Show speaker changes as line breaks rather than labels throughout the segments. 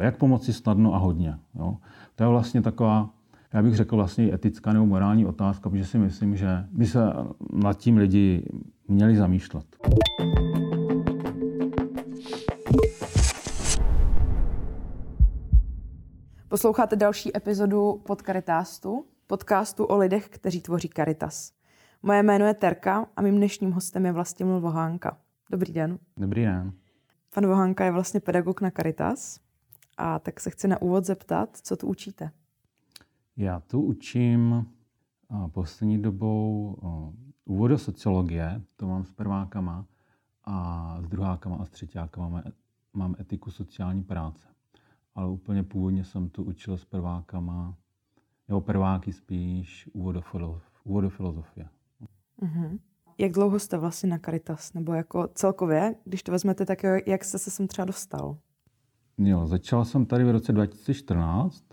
Jak pomoci snadno a hodně. Jo? To je vlastně taková, já bych řekl vlastně etická nebo morální otázka, protože si myslím, že by se nad tím lidi měli zamýšlet.
Posloucháte další epizodu pod Caritástu, podcastu o lidech, kteří tvoří Caritas. Moje jméno je Terka a mým dnešním hostem je Vlastimil Vohánka. Dobrý den.
Dobrý den.
Pan Vohánka je vlastně pedagog na Caritas. A tak se chci na úvod zeptat, co tu učíte?
Já tu učím poslední dobou úvod do sociologie, to mám s prvákama, a s druhákama a s třetíákama mám etiku sociální práce. Ale úplně původně jsem tu učil s prvákama, nebo prváky spíš, úvod do, úvod do filozofie.
Mm-hmm. Jak dlouho jste vlastně na Caritas? Nebo jako celkově, když to vezmete, tak jak jste se sem třeba dostal?
Jo, začal jsem tady v roce 2014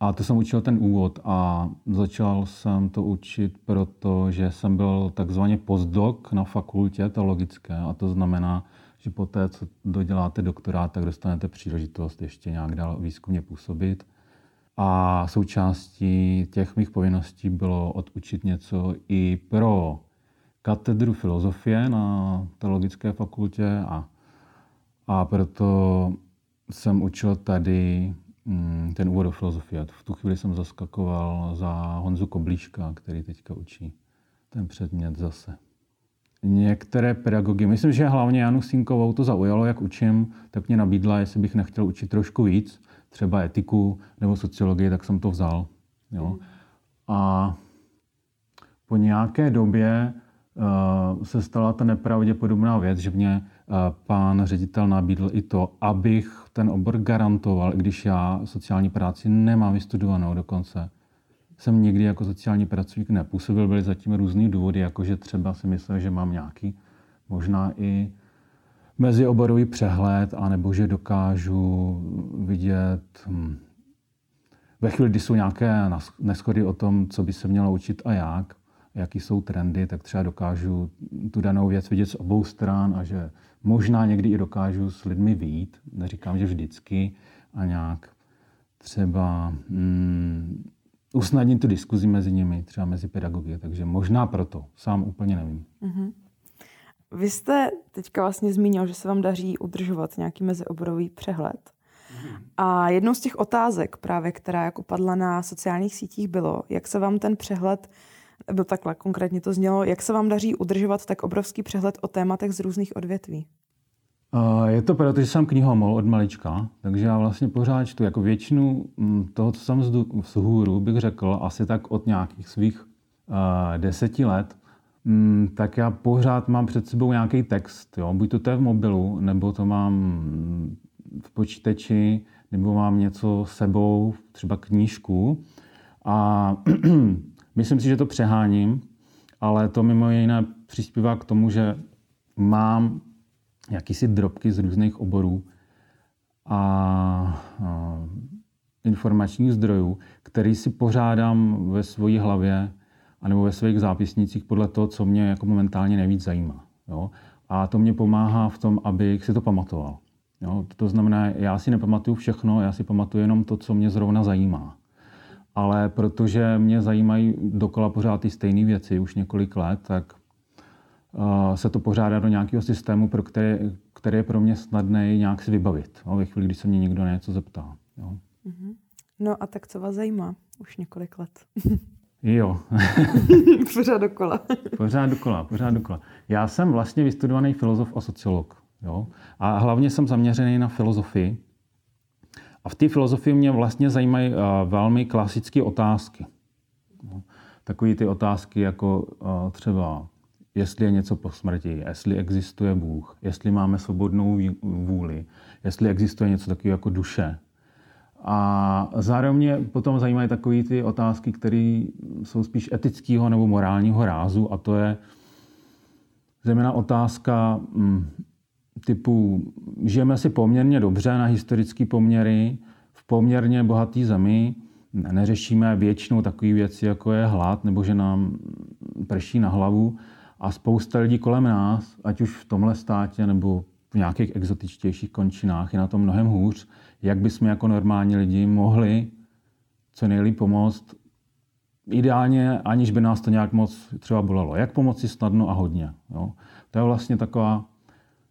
a to jsem učil ten úvod a začal jsem to učit, protože jsem byl takzvaně postdoc na fakultě teologické a to znamená, že po té, co doděláte doktorát, tak dostanete příležitost ještě nějak dál výzkumně působit. A součástí těch mých povinností bylo odučit něco i pro katedru filozofie na teologické fakultě a, a proto jsem učil tady mm, ten úvod do filozofie. V tu chvíli jsem zaskakoval za Honzu Koblíška, který teďka učí ten předmět zase. Některé pedagogy, myslím, že hlavně Janu Sinkovou to zaujalo, jak učím, tak mě nabídla, jestli bych nechtěl učit trošku víc, třeba etiku nebo sociologii, tak jsem to vzal. Jo. A po nějaké době uh, se stala ta nepravděpodobná věc, že mě pán ředitel nabídl i to, abych ten obor garantoval, když já sociální práci nemám vystudovanou dokonce. Jsem nikdy jako sociální pracovník nepůsobil, byly zatím různý důvody, jako že třeba si myslel, že mám nějaký možná i mezioborový přehled, anebo že dokážu vidět hm, ve chvíli, kdy jsou nějaké neschody o tom, co by se mělo učit a jak, jaký jsou trendy, tak třeba dokážu tu danou věc vidět z obou stran a že možná někdy i dokážu s lidmi výjít, neříkám, že vždycky, a nějak třeba mm, usnadnit tu diskuzi mezi nimi, třeba mezi pedagogy, takže možná proto, sám úplně nevím. Mm-hmm.
Vy jste teďka vlastně zmínil, že se vám daří udržovat nějaký mezioborový přehled. Mm-hmm. A jednou z těch otázek právě, která jako padla na sociálních sítích, bylo, jak se vám ten přehled nebo takhle konkrétně to znělo, jak se vám daří udržovat tak obrovský přehled o tématech z různých odvětví?
Je to proto, že jsem knihomol od malička, takže já vlastně pořád čtu. Jako většinu mm, toho, co jsem z hůru, bych řekl, asi tak od nějakých svých deseti let, um, tak já pořád mám před sebou nějaký text. Jo? Buď to je v mobilu, nebo to mám v počítači, nebo mám něco sebou, třeba knížku. A Myslím si, že to přeháním, ale to mimo jiné přispívá k tomu, že mám jakýsi drobky z různých oborů a, a informačních zdrojů, který si pořádám ve své hlavě anebo ve svých zápisnicích podle toho, co mě jako momentálně nejvíc zajímá. Jo? A to mě pomáhá v tom, abych si to pamatoval. Jo? To znamená, já si nepamatuju všechno, já si pamatuju jenom to, co mě zrovna zajímá ale protože mě zajímají dokola pořád ty stejné věci už několik let, tak uh, se to pořádá do nějakého systému, pro který, který je pro mě snadné nějak si vybavit, no, ve chvíli, kdy se mě někdo něco zeptá. Jo.
Mm-hmm. No a tak co vás zajímá už několik let?
jo.
pořád dokola.
pořád dokola, pořád dokola. Já jsem vlastně vystudovaný filozof a sociolog. Jo? A hlavně jsem zaměřený na filozofii, a v té filozofii mě vlastně zajímají uh, velmi klasické otázky. Takové ty otázky jako uh, třeba, jestli je něco po smrti, jestli existuje Bůh, jestli máme svobodnou vůli, jestli existuje něco takového jako duše. A zároveň mě potom zajímají takové ty otázky, které jsou spíš etického nebo morálního rázu, a to je zejména otázka, hm, typu, žijeme si poměrně dobře na historické poměry, v poměrně bohatý zemi, neřešíme většinou takové věci, jako je hlad, nebo že nám prší na hlavu a spousta lidí kolem nás, ať už v tomhle státě nebo v v nějakých exotičtějších končinách je na tom mnohem hůř, jak bychom jako normální lidi mohli co nejlíp pomoct, ideálně, aniž by nás to nějak moc třeba bolelo. Jak pomoci snadno a hodně. Jo? To je vlastně taková,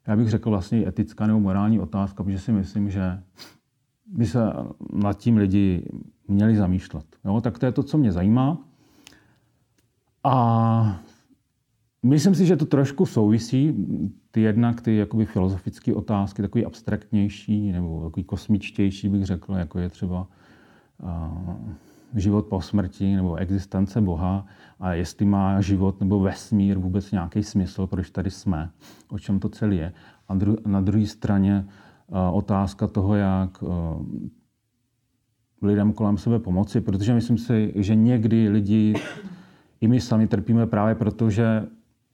já bych řekl vlastně etická nebo morální otázka, protože si myslím, že by se nad tím lidi měli zamýšlet. Jo? Tak to je to, co mě zajímá. A myslím si, že to trošku souvisí, ty jednak ty jakoby filozofické otázky, takový abstraktnější nebo takový kosmičtější, bych řekl, jako je třeba uh, život po smrti nebo existence Boha a jestli má život nebo vesmír vůbec nějaký smysl, proč tady jsme, o čem to celé je. A dru- na druhé straně uh, otázka toho, jak uh, lidem kolem sebe pomoci, protože myslím si, že někdy lidi, i my sami trpíme právě proto, že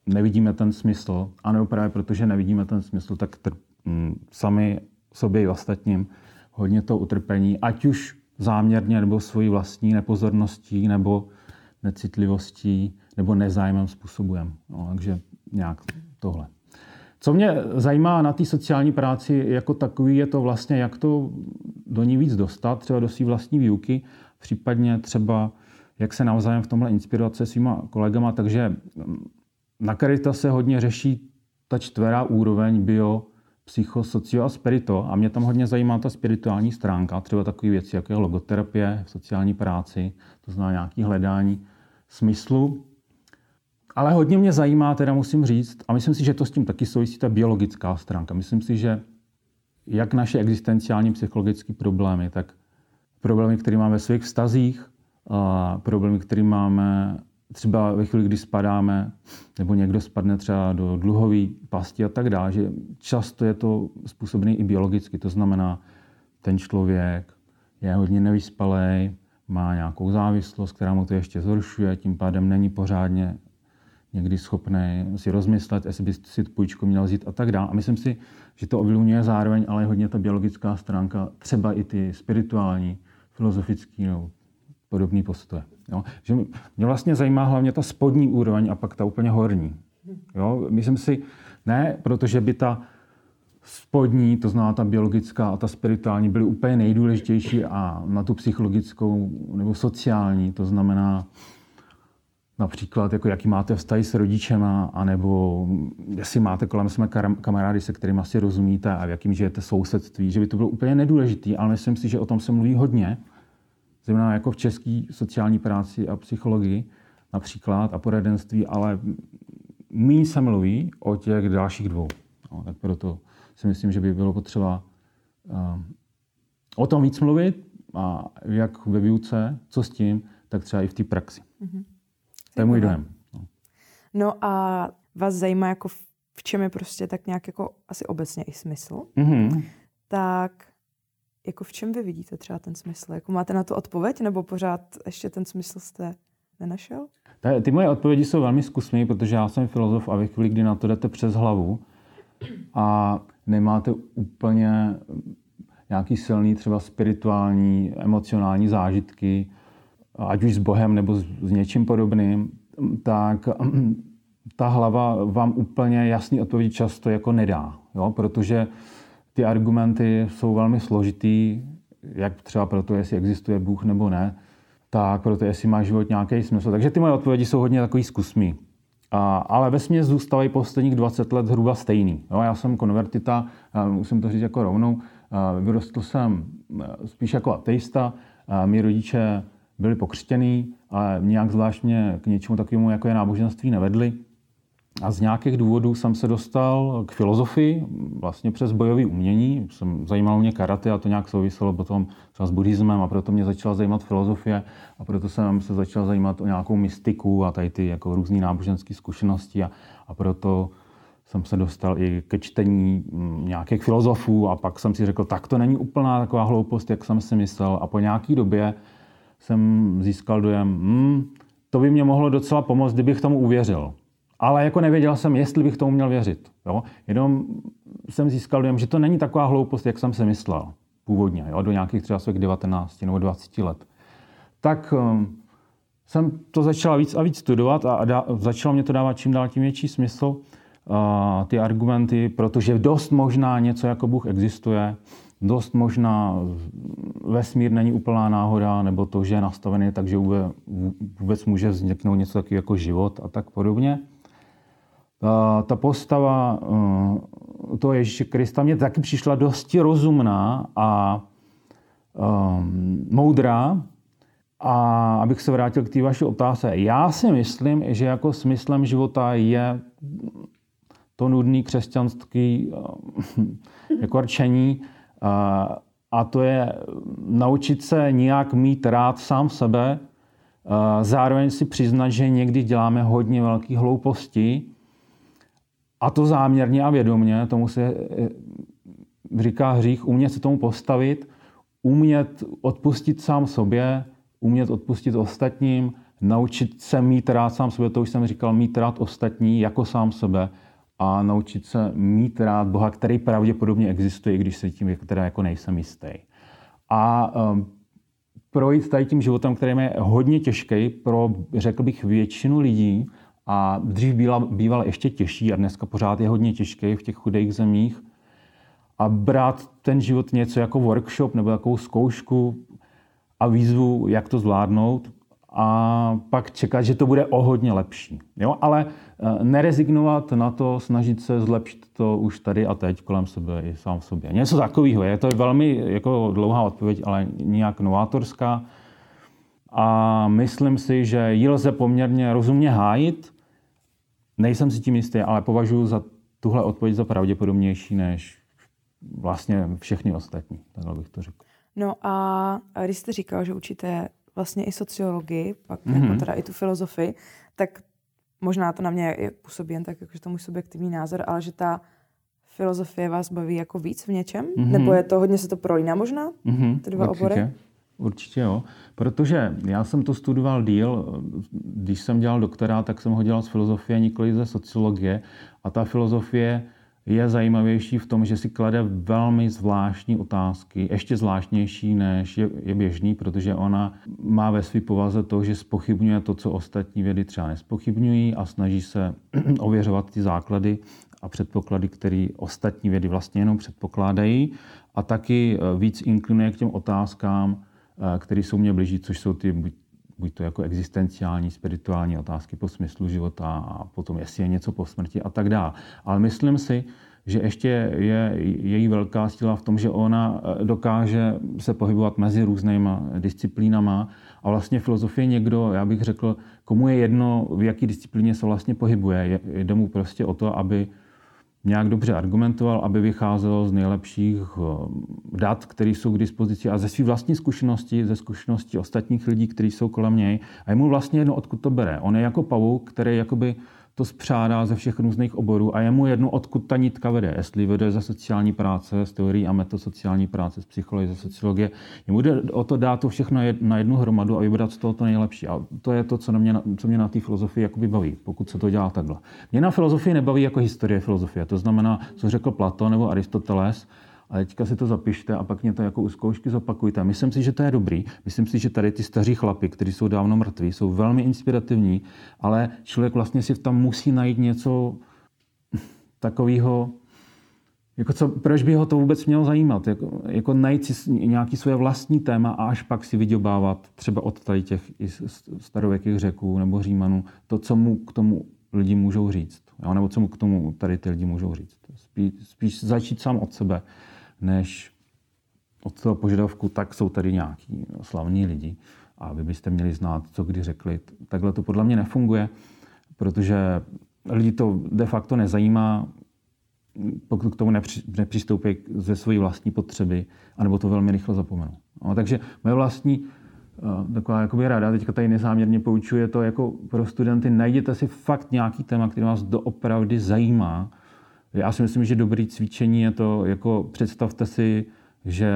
nevidíme ten smysl, anebo právě proto, že nevidíme ten smysl, tak trp, m, sami sobě i ostatním hodně to utrpení, ať už záměrně nebo svojí vlastní nepozorností nebo necitlivostí nebo nezájmem způsobujeme. No, takže nějak tohle. Co mě zajímá na té sociální práci jako takový, je to vlastně, jak to do ní víc dostat, třeba do své vlastní výuky, případně třeba jak se navzájem v tomhle inspirovat se svýma kolegama. Takže na Carita se hodně řeší ta čtverá úroveň bio, psycho, socio a spirito. A mě tam hodně zajímá ta spirituální stránka, třeba takové věci, jako je logoterapie sociální práci, to znamená nějaké hledání smyslu. Ale hodně mě zajímá, teda musím říct, a myslím si, že to s tím taky souvisí ta biologická stránka. Myslím si, že jak naše existenciální psychologické problémy, tak problémy, které máme ve svých vztazích, problémy, které máme třeba ve chvíli, kdy spadáme, nebo někdo spadne třeba do dluhové pasti a tak dále, že často je to způsobené i biologicky. To znamená, ten člověk je hodně nevyspalý, má nějakou závislost, která mu to ještě zhoršuje, tím pádem není pořádně někdy schopný si rozmyslet, jestli by si tu půjčku měl vzít a tak dále. A myslím si, že to ovlivňuje zároveň, ale hodně ta biologická stránka, třeba i ty spirituální, filozofické no, podobné postoje. Jo? Že mě vlastně zajímá hlavně ta spodní úroveň a pak ta úplně horní. Jo? Myslím si, ne, protože by ta spodní, to znamená ta biologická a ta spirituální, byly úplně nejdůležitější a na tu psychologickou nebo sociální, to znamená například, jako jaký máte vztahy s rodičema, anebo jestli máte kolem sebe kamarády, se kterými asi rozumíte a v jakým žijete sousedství, že by to bylo úplně nedůležitý, ale myslím si, že o tom se mluví hodně zejména jako v české sociální práci a psychologii například a poradenství, ale méně se mluví o těch dalších dvou. No, tak proto si myslím, že by bylo potřeba uh, o tom víc mluvit a jak ve výuce, co s tím, tak třeba i v té praxi. Mm-hmm. To je můj dojem.
No. no a vás zajímá, jako v čem je prostě tak nějak jako asi obecně i smysl, mm-hmm. tak jako v čem vy vidíte třeba ten smysl? Jako máte na to odpověď, nebo pořád ještě ten smysl jste nenašel?
Ty moje odpovědi jsou velmi zkusné, protože já jsem filozof a ve chvíli, kdy na to jdete přes hlavu a nemáte úplně nějaký silný třeba spirituální, emocionální zážitky, ať už s Bohem nebo s, s něčím podobným, tak ta hlava vám úplně jasný odpověď často jako nedá. Jo? Protože ty argumenty jsou velmi složitý, jak třeba pro to, jestli existuje Bůh nebo ne, tak pro to, jestli má život nějaký smysl. Takže ty moje odpovědi jsou hodně takový zkusmý. A, ale ve směs zůstávají posledních 20 let zhruba stejný. Jo, já jsem konvertita, musím to říct jako rovnou, vyrostl jsem spíš jako ateista, mý rodiče byli pokřtěný, ale nějak zvláštně k něčemu takovému, jako je náboženství, nevedli. A z nějakých důvodů jsem se dostal k filozofii, vlastně přes bojové umění. Jsem, zajímalo mě karate a to nějak souviselo potom třeba s buddhismem a proto mě začala zajímat filozofie a proto jsem se začal zajímat o nějakou mystiku a tady ty jako různé náboženské zkušenosti a, a proto jsem se dostal i ke čtení mm, nějakých filozofů a pak jsem si řekl, tak to není úplná taková hloupost, jak jsem si myslel. A po nějaké době jsem získal dojem, hmm, to by mě mohlo docela pomoct, kdybych tomu uvěřil. Ale jako nevěděl jsem, jestli bych tomu měl věřit. Jo? Jenom jsem získal dojem, že to není taková hloupost, jak jsem si myslel původně, jo? do nějakých třeba svých 19 nebo 20 let. Tak um, jsem to začal víc a víc studovat a, a dá, začalo mě to dávat čím dál tím větší smysl. ty argumenty, protože dost možná něco jako Bůh existuje, dost možná vesmír není úplná náhoda, nebo to, že je nastavený tak, že vůbec může vzniknout něco takového jako život a tak podobně. Ta postava toho Ježíše Krista mě taky přišla dosti rozumná a um, moudrá. A abych se vrátil k té vaší otázce, já si myslím, že jako smyslem života je to nudný křesťanský jako rčení, a to je naučit se nějak mít rád sám sebe, zároveň si přiznat, že někdy děláme hodně velké hlouposti, a to záměrně a vědomně, tomu se e, říká hřích, umět se tomu postavit, umět odpustit sám sobě, umět odpustit ostatním, naučit se mít rád sám sebe, to už jsem říkal, mít rád ostatní jako sám sebe a naučit se mít rád Boha, který pravděpodobně existuje, i když se tím teda jako nejsem jistý. A um, projít tady tím životem, který je hodně těžký pro, řekl bych, většinu lidí a dřív býval, býval ještě těžší a dneska pořád je hodně těžký v těch chudých zemích a brát ten život něco jako workshop nebo takovou zkoušku a výzvu, jak to zvládnout, a pak čekat, že to bude o hodně lepší. Jo? Ale eh, nerezignovat na to, snažit se zlepšit to už tady a teď kolem sebe i sám v sobě. Něco takového. Je to velmi jako dlouhá odpověď, ale nějak novátorská. A myslím si, že ji lze poměrně rozumně hájit. Nejsem si tím jistý, ale považuji za tuhle odpověď za pravděpodobnější než vlastně všechny ostatní. Takhle bych to řekl.
No a když jste říkal, že učíte vlastně i sociologii, pak mm-hmm. jako teda i tu filozofii, tak možná to na mě působí jen tak, jakože to můj subjektivní názor, ale že ta filozofie vás baví jako víc v něčem? Mm-hmm. Nebo je to, hodně se to prolíná možná, mm-hmm. ty dva
Určitě.
obory?
Určitě jo, protože já jsem to studoval díl, když jsem dělal doktora, tak jsem ho dělal z filozofie, nikoli ze sociologie. A ta filozofie je zajímavější v tom, že si klade velmi zvláštní otázky, ještě zvláštnější než je, je běžný, protože ona má ve své povaze to, že spochybňuje to, co ostatní vědy třeba nespochybňují a snaží se ověřovat ty základy a předpoklady, které ostatní vědy vlastně jenom předpokládají. A taky eh, víc inklinuje k těm otázkám, které jsou mě blíží, což jsou ty buď buď to jako existenciální, spirituální otázky po smyslu života a potom, jestli je něco po smrti a tak dále. Ale myslím si, že ještě je její velká síla v tom, že ona eh, dokáže se pohybovat mezi různýma disciplínama a vlastně filozofie někdo, já bych řekl, komu je jedno, v jaký disciplíně se vlastně pohybuje. Jde mu prostě o to, aby nějak dobře argumentoval, aby vycházelo z nejlepších eh, dat, které jsou k dispozici a ze své vlastní zkušenosti, ze zkušenosti ostatních lidí, kteří jsou kolem něj. A je mu vlastně jedno, odkud to bere. On je jako pavouk, který jakoby to spřádá ze všech různých oborů a je mu jedno, odkud ta nitka vede. Jestli vede ze sociální práce, z teorií a metod sociální práce, z psychologie, ze sociologie. Jemu jde o to dát to všechno na jednu hromadu a vybrat z toho to nejlepší. A to je to, co mě, co mě na té filozofii jakoby baví, pokud se to dělá takhle. Mě na filozofii nebaví jako historie filozofie. To znamená, co řekl Platon nebo Aristoteles, a teďka si to zapište a pak mě to jako u zkoušky zopakujte. Myslím si, že to je dobrý. Myslím si, že tady ty staří chlapy, kteří jsou dávno mrtví, jsou velmi inspirativní, ale člověk vlastně si tam musí najít něco takového, jako co, proč by ho to vůbec mělo zajímat? Jako, jako najít si nějaký svoje vlastní téma a až pak si vyděbávat třeba od tady těch starověkých řeků nebo římanů to, co mu k tomu lidi můžou říct. Jo? Nebo co mu k tomu tady ty lidi můžou říct. Spíš, spíš začít sám od sebe než od toho požadavku, tak jsou tady nějaký slavní lidi a vy byste měli znát, co kdy řekli. Takhle to podle mě nefunguje, protože lidi to de facto nezajímá, pokud k tomu nepřistoupí ze své vlastní potřeby, anebo to velmi rychle zapomenou. No, takže moje vlastní eh, taková jakoby rada, teďka tady nezáměrně poučuje to jako pro studenty, najděte si fakt nějaký téma, který vás doopravdy zajímá já si myslím, že dobrý cvičení je to, jako představte si, že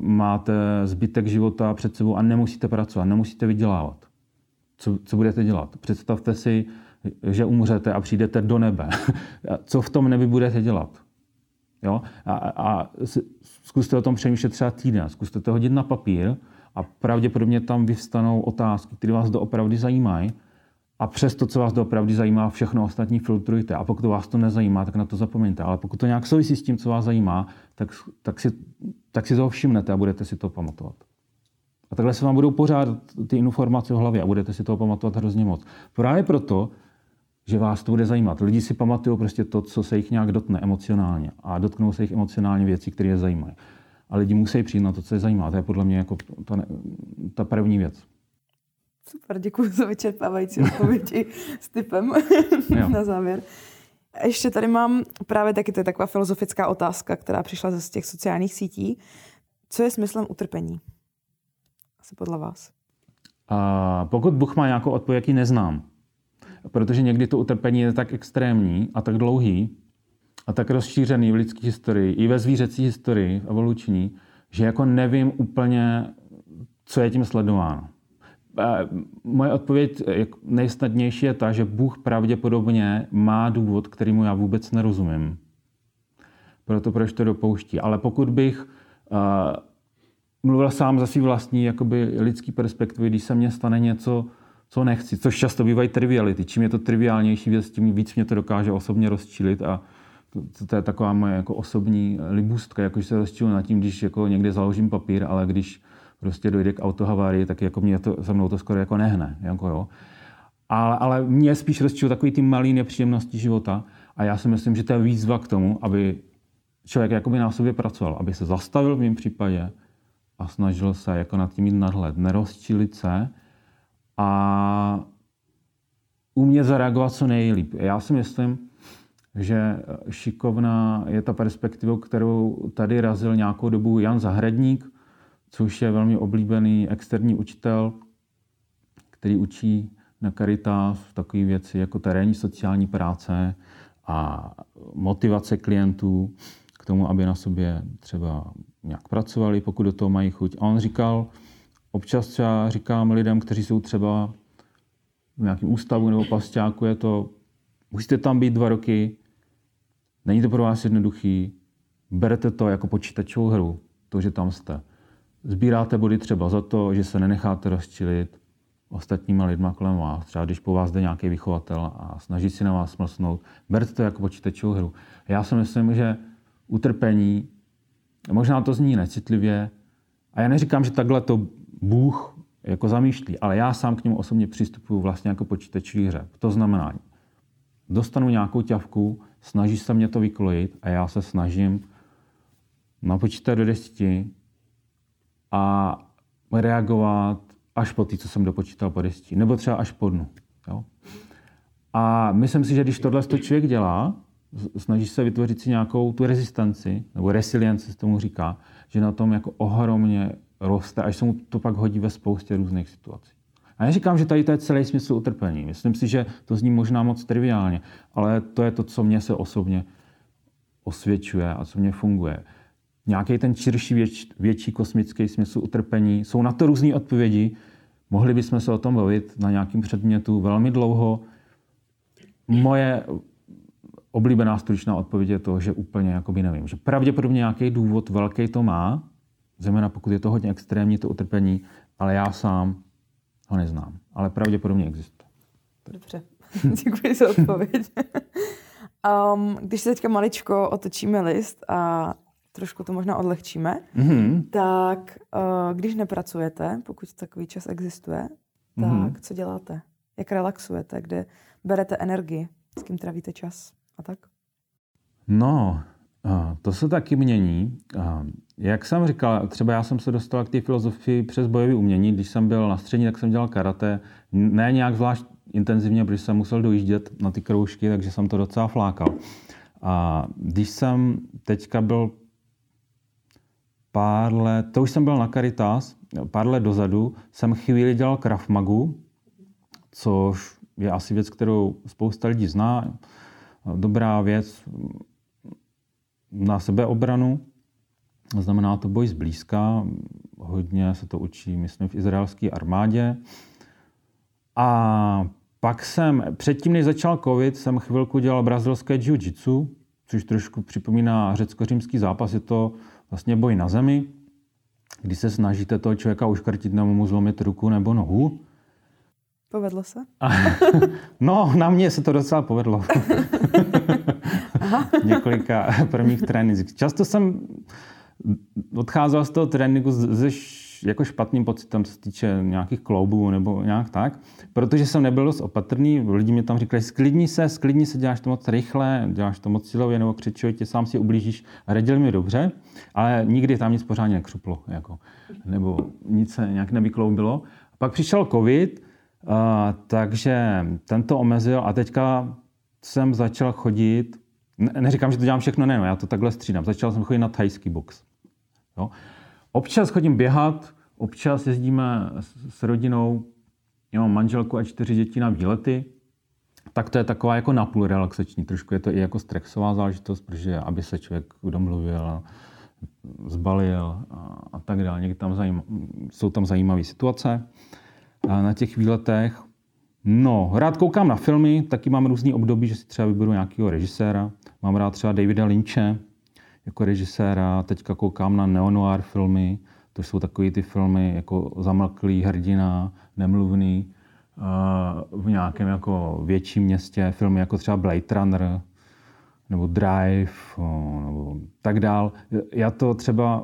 máte zbytek života před sebou a nemusíte pracovat, nemusíte vydělávat. Co, co budete dělat? Představte si, že umřete a přijdete do nebe. co v tom nebi budete dělat? Jo? A, a zkuste o tom přemýšlet třeba týden, zkuste to hodit na papír a pravděpodobně tam vyvstanou otázky, které vás doopravdy zajímají A přes to, co vás doopravdy zajímá, všechno ostatní filtrujte. A pokud vás to nezajímá, tak na to zapomeňte. Ale pokud to nějak souvisí s tím, co vás zajímá, tak, tak, si, tak si toho všimnete a budete si to pamatovat. A takhle se vám budou pořád ty informace v hlavě a budete si toho pamatovat hrozně moc. Právě proto, že vás to bude zajímat. Lidi si pamatují prostě to, co se jich nějak dotkne emocionálně a dotknou se jich emocionálně věci, které je zajímají. A lidi musí přijít na to, co je zajímá. To je podle mě jako ta, ta první věc.
Super, děkuji za vyčerpávající odpovědi s typem na závěr. A ještě tady mám právě taky, to je taková filozofická otázka, která přišla ze těch sociálních sítí. Co je smyslem utrpení? Asi podle vás.
A pokud Bůh má nějakou odpověď, jaký neznám, protože někdy to utrpení je tak extrémní a tak dlouhý a tak rozšířený v lidské historii, i ve zvířecí historii, evoluční, že jako nevím úplně, co je tím sledováno. Moje odpověď nejsnadnější je ta, že Bůh pravděpodobně má důvod, kterýmu já vůbec nerozumím. Proto proč to dopouští. Ale pokud bych uh, mluvil sám za svý vlastní jakoby, lidský perspektivy, když se mně stane něco, co nechci, což často bývají triviality. Čím je to triviálnější věc, tím víc mě to dokáže osobně rozčílit a to, to je taková moje jako osobní libůstka, jakože se rozčilu nad tím, když jako někde založím papír, ale když prostě dojde k autohavárii, tak jako mě to, za mnou to skoro jako nehne. Jako jo. Ale, ale mě spíš rozčil takový ty malý nepříjemnosti života a já si myslím, že to je výzva k tomu, aby člověk jakoby na sobě pracoval, aby se zastavil v mém případě a snažil se jako nad tím mít nadhled, nerozčilit se a umět zareagovat co nejlíp. Já si myslím, že šikovná je ta perspektiva, kterou tady razil nějakou dobu Jan Zahradník, což je velmi oblíbený externí učitel, který učí na Caritas takové věci jako terénní sociální práce a motivace klientů k tomu, aby na sobě třeba nějak pracovali, pokud do toho mají chuť. A on říkal, občas třeba říkám lidem, kteří jsou třeba v nějakém ústavu nebo pasťáku, je to, musíte tam být dva roky, není to pro vás jednoduchý, berete to jako počítačovou hru, to, že tam jste. Sbíráte body třeba za to, že se nenecháte rozčilit ostatníma lidma kolem vás. Třeba když po vás jde nějaký vychovatel a snaží si na vás smlsnout, berte to jako počítačovou hru. Já si myslím, že utrpení, možná to zní necitlivě, a já neříkám, že takhle to Bůh jako zamýšlí, ale já sám k němu osobně přistupuji vlastně jako počítačový hře. To znamená, dostanu nějakou ťavku, snaží se mě to vykolojit a já se snažím napočítat do deseti a reagovat až po té, co jsem dopočítal po deseti, nebo třeba až po dnu. Jo? A myslím si, že když tohle to člověk dělá, snaží se vytvořit si nějakou tu rezistanci, nebo resilience se tomu říká, že na tom jako ohromně roste, až se mu to pak hodí ve spoustě různých situací. A já říkám, že tady to je celý smysl utrpení. Myslím si, že to zní možná moc triviálně, ale to je to, co mě se osobně osvědčuje a co mě funguje. Nějaký ten širší, věč, větší kosmický smysl utrpení. Jsou na to různé odpovědi. Mohli bychom se o tom bavit na nějakém předmětu velmi dlouho. Moje oblíbená stručná odpověď je to, že úplně jakoby nevím. Že pravděpodobně nějaký důvod velký to má, zejména pokud je to hodně extrémní, to utrpení, ale já sám ho neznám. Ale pravděpodobně existuje.
Dobře, děkuji za odpověď. um, když se teďka maličko otočíme list a trošku to možná odlehčíme, mm-hmm. tak uh, když nepracujete, pokud takový čas existuje, tak mm-hmm. co děláte? Jak relaxujete? Kde berete energii? S kým trávíte čas? A tak?
No, to se taky mění. Jak jsem říkal, třeba já jsem se dostal k té filozofii přes bojové umění. Když jsem byl na střední, tak jsem dělal karate. Ne nějak zvlášť intenzivně, protože jsem musel dojíždět na ty kroužky, takže jsem to docela flákal. A když jsem teďka byl pár let, to už jsem byl na Caritas, pár let dozadu, jsem chvíli dělal Krav Magu, což je asi věc, kterou spousta lidí zná. Dobrá věc, na sebeobranu. Znamená to boj zblízka. Hodně se to učí, myslím, v izraelské armádě. A pak jsem, předtím, než začal covid, jsem chvilku dělal brazilské jiu-jitsu, což trošku připomíná řecko-římský zápas. Je to vlastně boj na zemi, kdy se snažíte toho člověka uškrtit nebo mu zlomit ruku nebo nohu.
Povedlo se?
no, na mě se to docela povedlo. Několika prvních tréninků. Často jsem odcházel z toho tréninku ze jako špatným pocitem, co se týče nějakých kloubů nebo nějak tak, protože jsem nebyl dost opatrný. Lidi mi tam říkali, sklidni se, sklidni se, děláš to moc rychle, děláš to moc silově nebo křičovitě, sám si ublížíš. A radili mi dobře, ale nikdy tam nic pořádně nekřuplo, jako, nebo nic se nějak nevykloubilo. Pak přišel covid, uh, takže tento omezil a teďka jsem začal chodit, ne, neříkám, že to dělám všechno, ne, no, já to takhle střídám. Začal jsem chodit na thajský box. Jo. Občas chodím běhat, občas jezdíme s rodinou, já mám manželku a čtyři děti na výlety, tak to je taková jako napůl relaxační. Trošku je to i jako stresová záležitost, protože aby se člověk domluvil, zbalil a, a tak dále. Někdy tam zajím, jsou tam zajímavé situace a na těch výletech. No, rád koukám na filmy, taky mám různý období, že si třeba vyberu nějakého režiséra. Mám rád třeba Davida Lynche, jako režiséra. Teďka koukám na neonoir filmy, to jsou takové ty filmy jako Zamlklý hrdina, Nemluvný, v nějakém jako větším městě, filmy jako třeba Blade Runner, nebo Drive, nebo tak dál. Já to třeba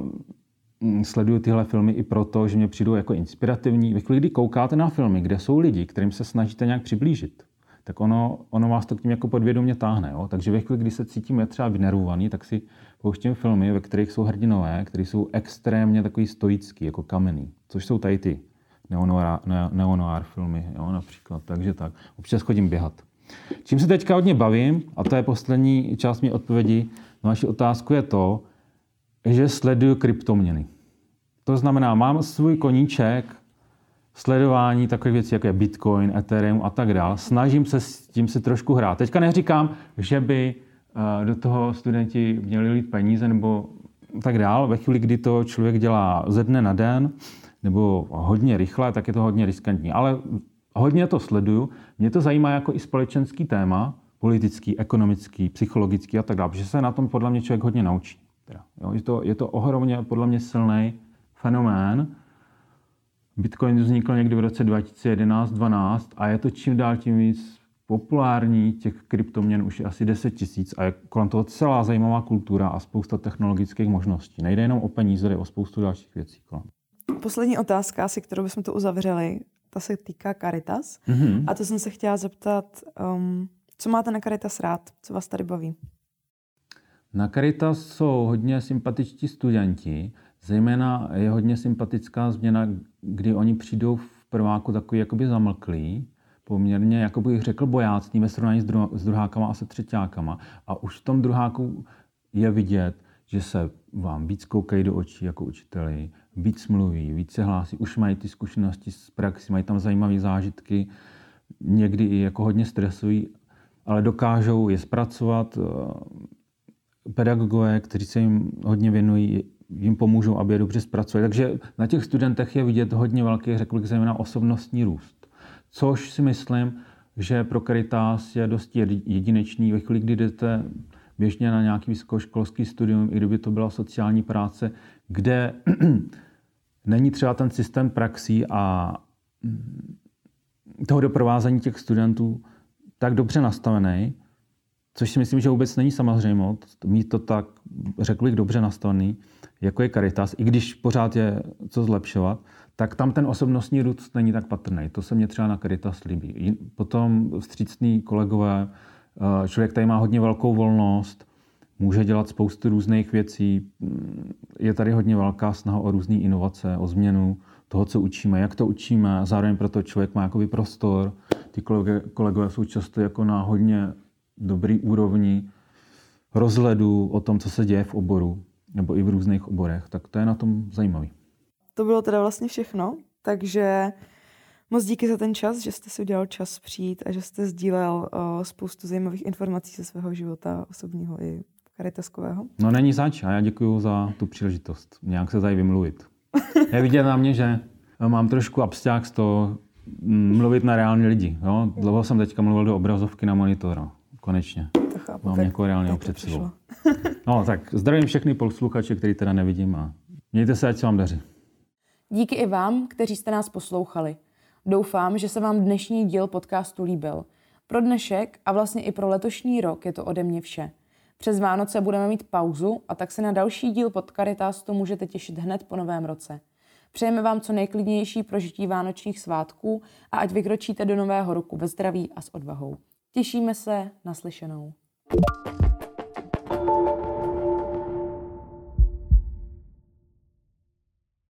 mm, sleduju tyhle filmy i proto, že mě přijdou jako inspirativní. Ve chvíli, kdy koukáte na filmy, kde jsou lidi, kterým se snažíte nějak přiblížit, tak ono, ono vás to k tím jako podvědomě táhne. Jo? Takže ve chvíli, kdy se cítím třeba vynervovaný, tak si pouštím filmy, ve kterých jsou hrdinové, které jsou extrémně takový stoický, jako kamenný, což jsou tady ty neonoir, neonoir filmy, jo, například. Takže tak. Občas chodím běhat. Čím se teďka hodně bavím, a to je poslední část mé odpovědi na vaši otázku, je to, že sleduju kryptoměny. To znamená, mám svůj koníček sledování takových věcí, jako je Bitcoin, Ethereum a tak dále. Snažím se s tím si trošku hrát. Teďka neříkám, že by do toho studenti měli lít peníze nebo tak dál. Ve chvíli, kdy to člověk dělá ze dne na den nebo hodně rychle, tak je to hodně riskantní. Ale hodně to sleduju. Mě to zajímá jako i společenský téma, politický, ekonomický, psychologický a tak dále, protože se na tom podle mě člověk hodně naučí. Jo, je, to, je to ohromně podle mě silný fenomén. Bitcoin vznikl někdy v roce 2011-12 a je to čím dál tím víc populární těch kryptoměn už je asi 10 tisíc a je kolem toho celá zajímavá kultura a spousta technologických možností. Nejde jenom o peníze, jde o spoustu dalších věcí kolem.
Poslední otázka, asi kterou bychom to uzavřeli, ta se týká Caritas. Mm-hmm. A to jsem se chtěla zeptat, um, co máte na Caritas rád? Co vás tady baví?
Na Caritas jsou hodně sympatičtí studenti, zejména je hodně sympatická změna, kdy oni přijdou v prváku takový jakoby zamlklí, poměrně, jako bych řekl, bojácný ve srovnání s, dru- s druhákama a se třetíákama. A už v tom druháku je vidět, že se vám víc koukají do očí jako učiteli, víc mluví, víc se hlásí, už mají ty zkušenosti z praxi, mají tam zajímavé zážitky, někdy i jako hodně stresují, ale dokážou je zpracovat. Eh, pedagogové, kteří se jim hodně věnují, jim pomůžou, aby je dobře zpracovali. Takže na těch studentech je vidět hodně velký, řekl bych, zejména osobnostní růst což si myslím, že pro Caritas je dosti jedinečný. Ve chvíli, kdy jdete běžně na nějaký vysokoškolský studium, i kdyby to byla sociální práce, kde není třeba ten systém praxí a toho doprovázení těch studentů tak dobře nastavený, což si myslím, že vůbec není samozřejmost, mít to tak, řekl bych, dobře nastavený, jako je Caritas, i když pořád je co zlepšovat, tak tam ten osobnostní růst není tak patrný. To se mě třeba na Caritas líbí. Potom vstřícný kolegové, eh, člověk tady má hodně velkou volnost, může dělat spoustu různých věcí. Mm, je tady hodně velká snaha o různé inovace, o změnu toho, co učíme, jak to učíme. Zároveň proto člověk má jakoby prostor. Ty kolegové jsou často jako na hodně dobrý úrovni rozhledu o tom, co se děje v oboru nebo i v různých oborech. Tak to je na tom zajímavý
to bylo teda vlastně všechno, takže moc díky za ten čas, že jste si udělal čas přijít a že jste sdílel uh, spoustu zajímavých informací ze svého života osobního i karitaskového.
No není zač a já děkuji za tu příležitost nějak se tady vymluvit. Je vidět na mě, že mám trošku absták z toho mm, mluvit na reální lidi. Jo? Dlouho jsem teďka mluvil do obrazovky na monitor. Konečně.
To chápu,
Mám někoho reálného před sebou. No tak zdravím všechny posluchače, který teda nevidím a mějte se, ať se vám daří.
Díky i vám, kteří jste nás poslouchali. Doufám, že se vám dnešní díl podcastu líbil. Pro dnešek a vlastně i pro letošní rok je to ode mě vše. Přes Vánoce budeme mít pauzu a tak se na další díl pod Caritastu můžete těšit hned po novém roce. Přejeme vám co nejklidnější prožití vánočních svátků a ať vykročíte do nového roku ve zdraví a s odvahou. Těšíme se na slyšenou. Thank you.